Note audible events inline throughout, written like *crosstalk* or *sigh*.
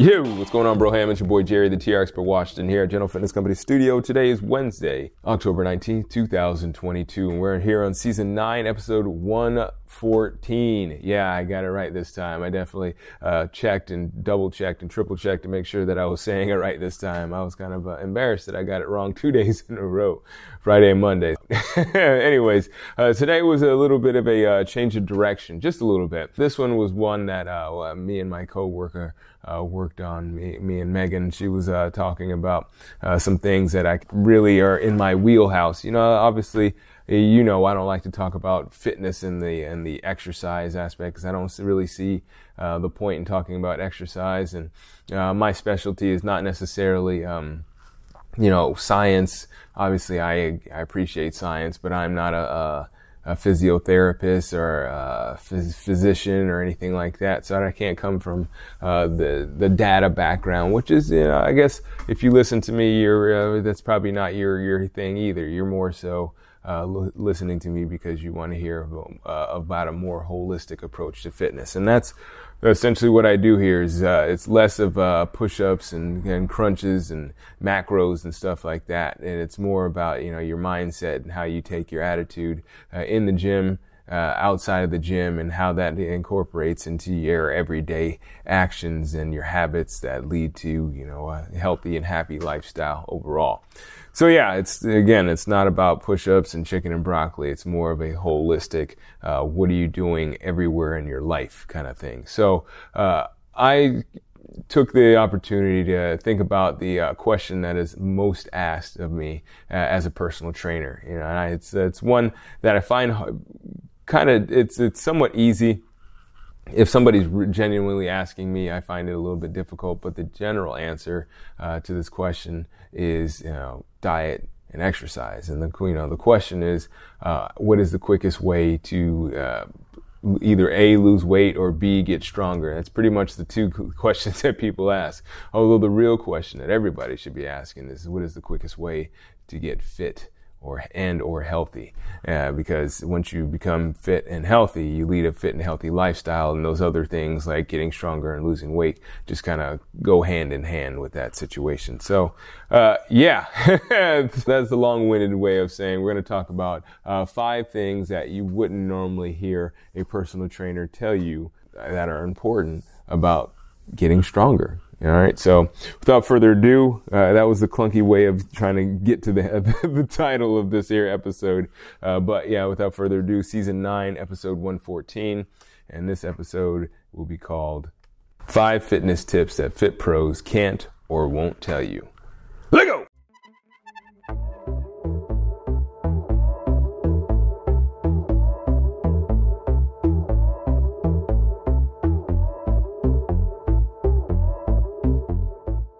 Yo, what's going on, bro? Ham? It's your boy Jerry, the TR Expert Washington here at General Fitness Company Studio. Today is Wednesday, October 19th, 2022, and we're here on season 9, episode 114. Yeah, I got it right this time. I definitely uh, checked and double checked and triple checked to make sure that I was *laughs* saying it right this time. I was kind of uh, embarrassed that I got it wrong two *laughs* days in a row, Friday and Monday. *laughs* Anyways, uh, today was a little bit of a uh, change of direction, just a little bit. This one was one that uh, me and my coworker uh, worked on. Me, me and Megan, she was uh, talking about uh, some things that I really are in my wheelhouse. You know, obviously, you know, I don't like to talk about fitness and the and the exercise aspect because I don't really see uh, the point in talking about exercise. And uh, my specialty is not necessarily. Um, you know, science. Obviously, I I appreciate science, but I'm not a, a a physiotherapist or a phys- physician or anything like that. So I can't come from uh, the the data background, which is, you know, I guess if you listen to me, you're uh, that's probably not your your thing either. You're more so. Uh, l- listening to me because you want to hear about, uh, about a more holistic approach to fitness, and that's essentially what I do here. Is uh, it's less of uh, push-ups and, and crunches and macros and stuff like that, and it's more about you know your mindset and how you take your attitude uh, in the gym, uh, outside of the gym, and how that incorporates into your everyday actions and your habits that lead to you know a healthy and happy lifestyle overall. So yeah, it's again, it's not about push-ups and chicken and broccoli. It's more of a holistic, uh, what are you doing everywhere in your life kind of thing. So uh, I took the opportunity to think about the uh, question that is most asked of me uh, as a personal trainer. You know, I, it's it's one that I find kind of it's it's somewhat easy if somebody's genuinely asking me, I find it a little bit difficult. But the general answer uh, to this question is, you know, diet and exercise. And the you know the question is, uh, what is the quickest way to uh, either a lose weight or b get stronger? That's pretty much the two *laughs* questions that people ask. Although the real question that everybody should be asking is, what is the quickest way to get fit? Or and or healthy. Uh, because once you become fit and healthy you lead a fit and healthy lifestyle and those other things like getting stronger and losing weight just kind of go hand in hand with that situation. So uh, yeah *laughs* that's the long-winded way of saying we're going to talk about uh, five things that you wouldn't normally hear a personal trainer tell you that are important about getting stronger all right. So, without further ado, uh, that was the clunky way of trying to get to the *laughs* the title of this here episode. Uh, but yeah, without further ado, season nine, episode one fourteen, and this episode will be called Five Fitness Tips That Fit Pros Can't or Won't Tell You.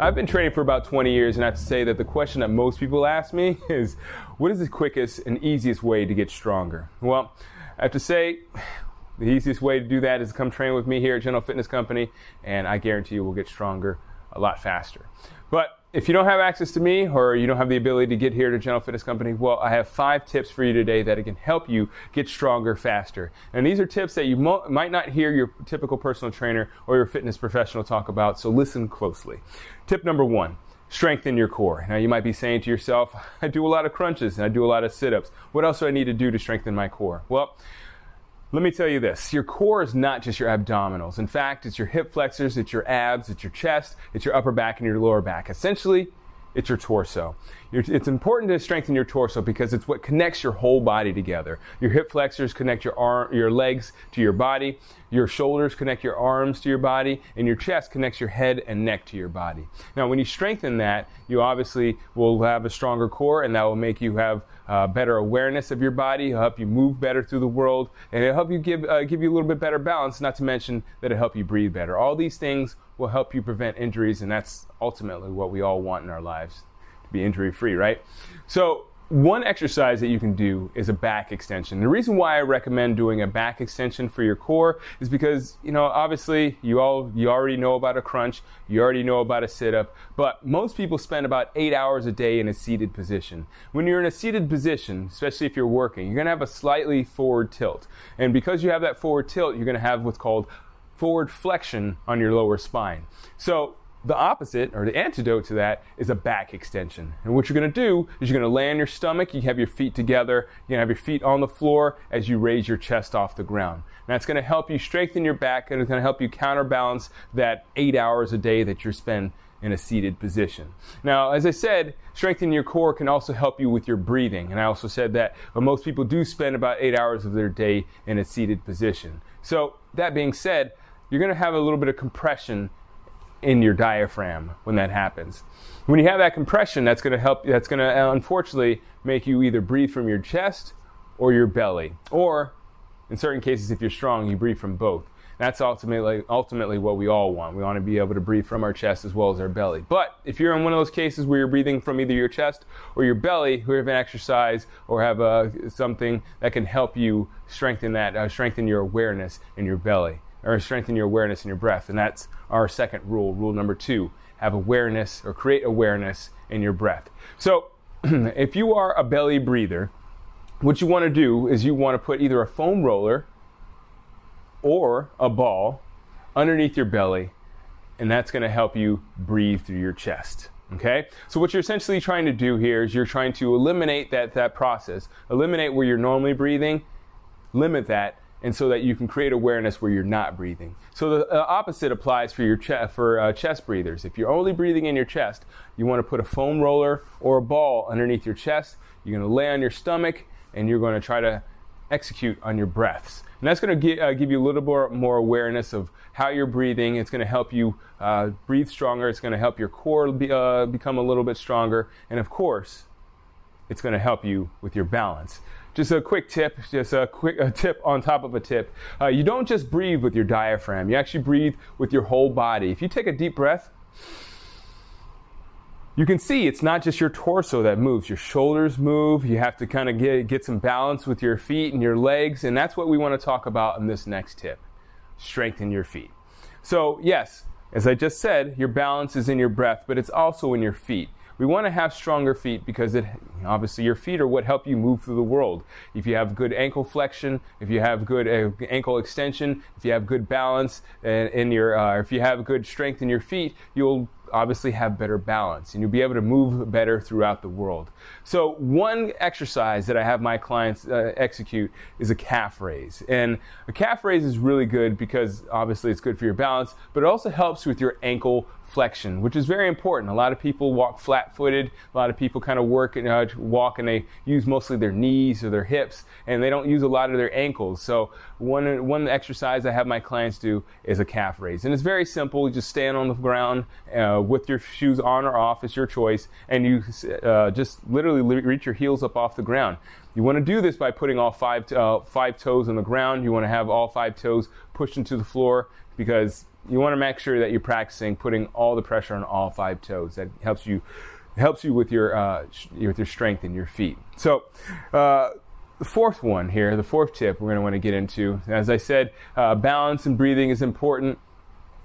I've been training for about 20 years, and I have to say that the question that most people ask me *laughs* is what is the quickest and easiest way to get stronger? Well, I have to say, the easiest way to do that is to come train with me here at General Fitness Company, and I guarantee you we'll get stronger a lot faster. But if you don't have access to me or you don't have the ability to get here to General Fitness Company, well, I have five tips for you today that can help you get stronger faster. And these are tips that you mo- might not hear your typical personal trainer or your fitness professional talk about, so listen closely. Tip number one. Strengthen your core. Now, you might be saying to yourself, *laughs* I do a lot of crunches and I do a lot of sit ups. What else do I need to do to strengthen my core? Well, let me tell you this your core is not just your abdominals. In fact, it's your hip flexors, it's your abs, it's your chest, it's your upper back, and your lower back. Essentially, it's your torso. it's important to strengthen your torso because it's what connects your whole body together. Your hip flexors connect your arm, your legs to your body. Your shoulders connect your arms to your body, and your chest connects your head and neck to your body. Now, when you strengthen that, you obviously will have a stronger core, and that will make you have uh, better awareness of your body, help you move better through the world, and it'll help you give, uh, give you a little bit better balance, not to mention that it'll help you breathe better. All these things will help you prevent injuries, and that's ultimately what we all want in our lives to be injury free, right? So, one exercise that you can do is a back extension. The reason why I recommend doing a back extension for your core is because, you know, obviously you all you already know about a crunch, you already know about a sit-up, but most people spend about 8 hours a day in a seated position. When you're in a seated position, especially if you're working, you're going to have a slightly forward tilt. And because you have that forward tilt, you're going to have what's called forward flexion on your lower spine. So the opposite or the antidote to that is a back extension. And what you're going to do is you're going to lay on your stomach, you have your feet together, you're going to have your feet on the floor as you raise your chest off the ground. And that's going to help you strengthen your back and it's going to help you counterbalance that 8 hours a day that you're spend in a seated position. Now, as I said, strengthening your core can also help you with your breathing. And I also said that most people do spend about 8 hours of their day in a seated position. So, that being said, you're going to have a little bit of compression in your diaphragm when that happens. When you have that compression, that's going to help, that's going to uh, unfortunately make you either breathe from your chest or your belly. Or, in certain cases, if you're strong, you breathe from both. That's ultimately, ultimately what we all want. We want to be able to breathe from our chest as well as our belly. But if you're in one of those cases where you're breathing from either your chest or your belly, who have an exercise or have uh, something that can help you strengthen that, uh, strengthen your awareness in your belly or strengthen your awareness in your breath. And that's our second rule. Rule number two have awareness or create awareness in your breath. So, *clears throat* if you are a belly breather, what you want to do is you want to put either a foam roller or a ball underneath your belly, and that's going to help you breathe through your chest. Okay? So what you're essentially trying to do here is you're trying to eliminate that, that process. Eliminate where you're normally breathing, limit that, and so that you can create awareness where you're not breathing. So the uh, opposite applies for your che- for uh, chest breathers. If you're only breathing in your chest, you want to put a foam roller or a ball underneath your chest. You're going to lay on your stomach and you're going to try to execute on your breaths. And that's going to uh, give you a little more, more awareness of how you're breathing. It's going to help you uh, breathe stronger. It's going to help your core be, uh, become a little bit stronger. And of course, it's going to help you with your balance. Just a quick tip, just a quick a tip on top of a tip. Uh, you don't just breathe with your diaphragm, you actually breathe with your whole body. If you take a deep breath, you can see it's not just your torso that moves. Your shoulders move. You have to kind of get, get some balance with your feet and your legs. And that's what we want to talk about in this next tip strengthen your feet. So, yes, as I just said, your balance is in your breath, but it's also in your feet. We want to have stronger feet because it obviously your feet are what help you move through the world. If you have good ankle flexion, if you have good uh, ankle extension, if you have good balance in, in your, uh, if you have good strength in your feet, you'll obviously have better balance and you'll be able to move better throughout the world. So, one exercise that I have my clients uh, execute is a calf raise. And a calf raise is really good because obviously it's good for your balance, but it also helps with your ankle flexion, which is very important. A lot of people walk flat footed, a lot of people kind of work and uh, walk and they use mostly their knees or their hips and they don't use a lot of their ankles. So, one, one exercise I have my clients do is a calf raise. And it's very simple. You just stand on the ground. Uh, with your shoes on or off, it's your choice, and you uh, just literally reach your heels up off the ground. You want to do this by putting all five, uh, five toes on the ground. You want to have all five toes pushed into the floor because you want to make sure that you're practicing putting all the pressure on all five toes. That helps you helps you with your uh, with your strength in your feet. So. Uh, the fourth one here, the fourth tip we're going to want to get into. As I said, uh, balance and breathing is important.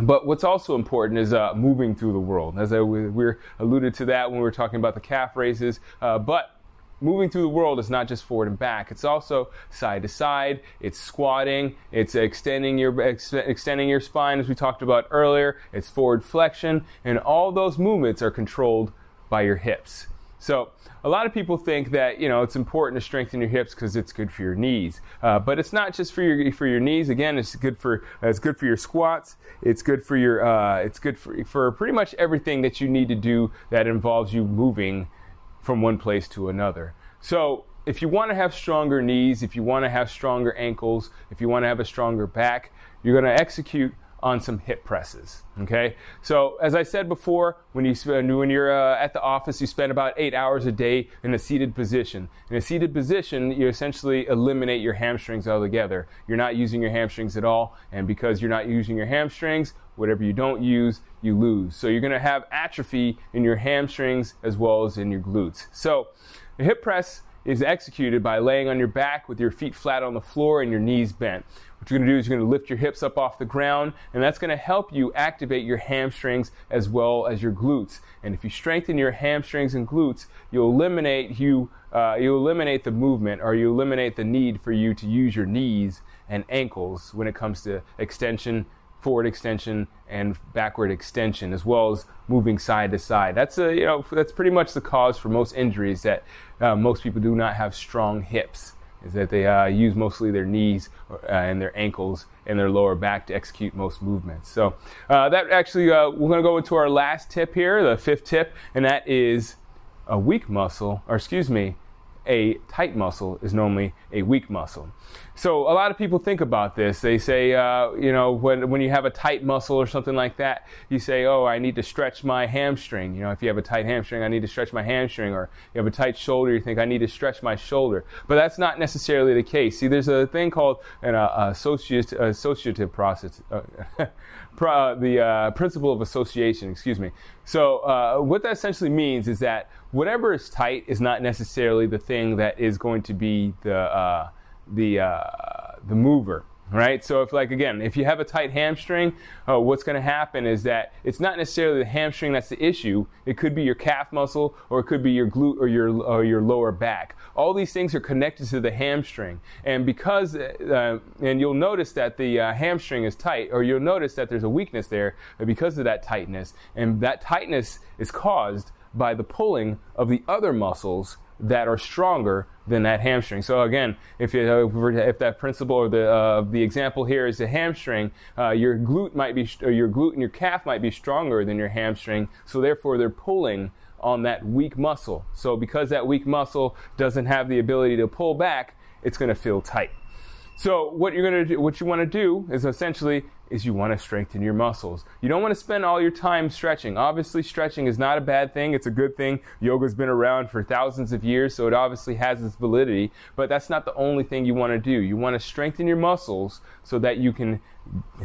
But what's also important is uh, moving through the world. As I, we, we alluded to that when we were talking about the calf raises. Uh, but moving through the world is not just forward and back. It's also side to side. It's squatting. It's extending your ex- extending your spine, as we talked about earlier. It's forward flexion, and all those movements are controlled by your hips. So a lot of people think that you know it's important to strengthen your hips because it's good for your knees, uh, but it's not just for your for your knees. Again, it's good for it's good for your squats. It's good for your uh, it's good for for pretty much everything that you need to do that involves you moving from one place to another. So if you want to have stronger knees, if you want to have stronger ankles, if you want to have a stronger back, you're going to execute on some hip presses. Okay, so as I said before, when you spend, when you're uh, at the office, you spend about eight hours a day in a seated position. In a seated position, you essentially eliminate your hamstrings altogether. You're not using your hamstrings at all, and because you're not using your hamstrings, whatever you don't use, you lose. So you're going to have atrophy in your hamstrings as well as in your glutes. So the hip press is executed by laying on your back with your feet flat on the floor and your knees bent. What you're going to do is you're going to lift your hips up off the ground, and that's going to help you activate your hamstrings as well as your glutes. And if you strengthen your hamstrings and glutes, you'll eliminate you uh, you eliminate the movement or you eliminate the need for you to use your knees and ankles when it comes to extension, forward extension, and backward extension, as well as moving side to side. That's a you know that's pretty much the cause for most injuries that uh, most people do not have strong hips is that they uh, use mostly their knees uh, and their ankles and their lower back to execute most movements. So uh, that actually, uh, we're going to go into our last tip here, the fifth tip, and that is a weak muscle, or excuse me, a tight muscle is normally a weak muscle. So a lot of people think about this. They say, uh, you know, when, when you have a tight muscle or something like that, you say, oh, I need to stretch my hamstring. You know, if you have a tight hamstring, I need to stretch my hamstring. Or you have a tight shoulder, you think, I need to stretch my shoulder. But that's not necessarily the case. See, there's a thing called an uh, associative, associative process. *laughs* Uh, the uh, principle of association, excuse me. So, uh, what that essentially means is that whatever is tight is not necessarily the thing that is going to be the uh, the uh, the mover right? So if like again, if you have a tight hamstring, uh, what's going to happen is that it's not necessarily the hamstring that's the issue. It could be your calf muscle, or it could be your glute or your or your lower back. All these things are connected to the hamstring, and because uh, and you'll notice that the uh, hamstring is tight, or you'll notice that there's a weakness there because of that tightness, and that tightness is caused by the pulling of the other muscles that are stronger than that hamstring. So again, if, you, if that principle or the uh, the example here is the hamstring, uh, your glute might be your glute and your calf might be stronger than your hamstring. So therefore, they're pulling on that weak muscle. So because that weak muscle doesn't have the ability to pull back, it's going to feel tight. So what you're going to do, what you want to do is essentially is you want to strengthen your muscles. You don't want to spend all your time stretching. Obviously, stretching is not a bad thing. It's a good thing. Yoga's been around for thousands of years, so it obviously has its validity, but that's not the only thing you want to do. You want to strengthen your muscles so that you can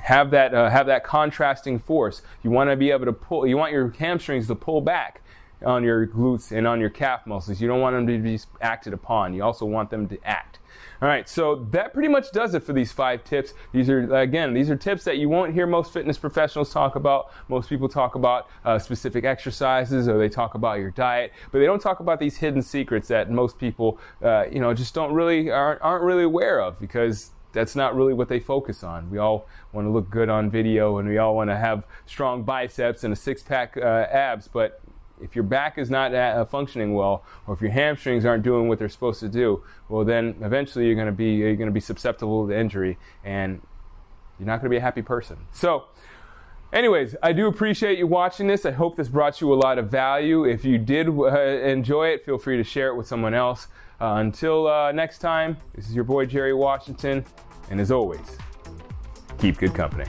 have that uh, have that contrasting force. You want to be able to pull you want your hamstrings to pull back on your glutes and on your calf muscles. You don't want them to be acted upon. You also want them to act. All right, so that pretty much does it for these five tips. These are, again, these are tips that you won't hear most fitness professionals talk about. Most people talk about uh, specific exercises or they talk about your diet, but they don't talk about these hidden secrets that most people, uh, you know, just don't really, aren't, aren't really aware of because that's not really what they focus on. We all want to look good on video and we all want to have strong biceps and a six pack uh, abs, but if your back is not uh, functioning well, or if your hamstrings aren't doing what they're supposed to do, well, then eventually you're going to be you're going to be susceptible to injury, and you're not going to be a happy person. So. Anyways, I do appreciate you watching this. I hope this brought you a lot of value. If you did uh, enjoy it, feel free to share it with someone else. Uh, until uh, next time, this is your boy Jerry Washington, and as always, keep good company.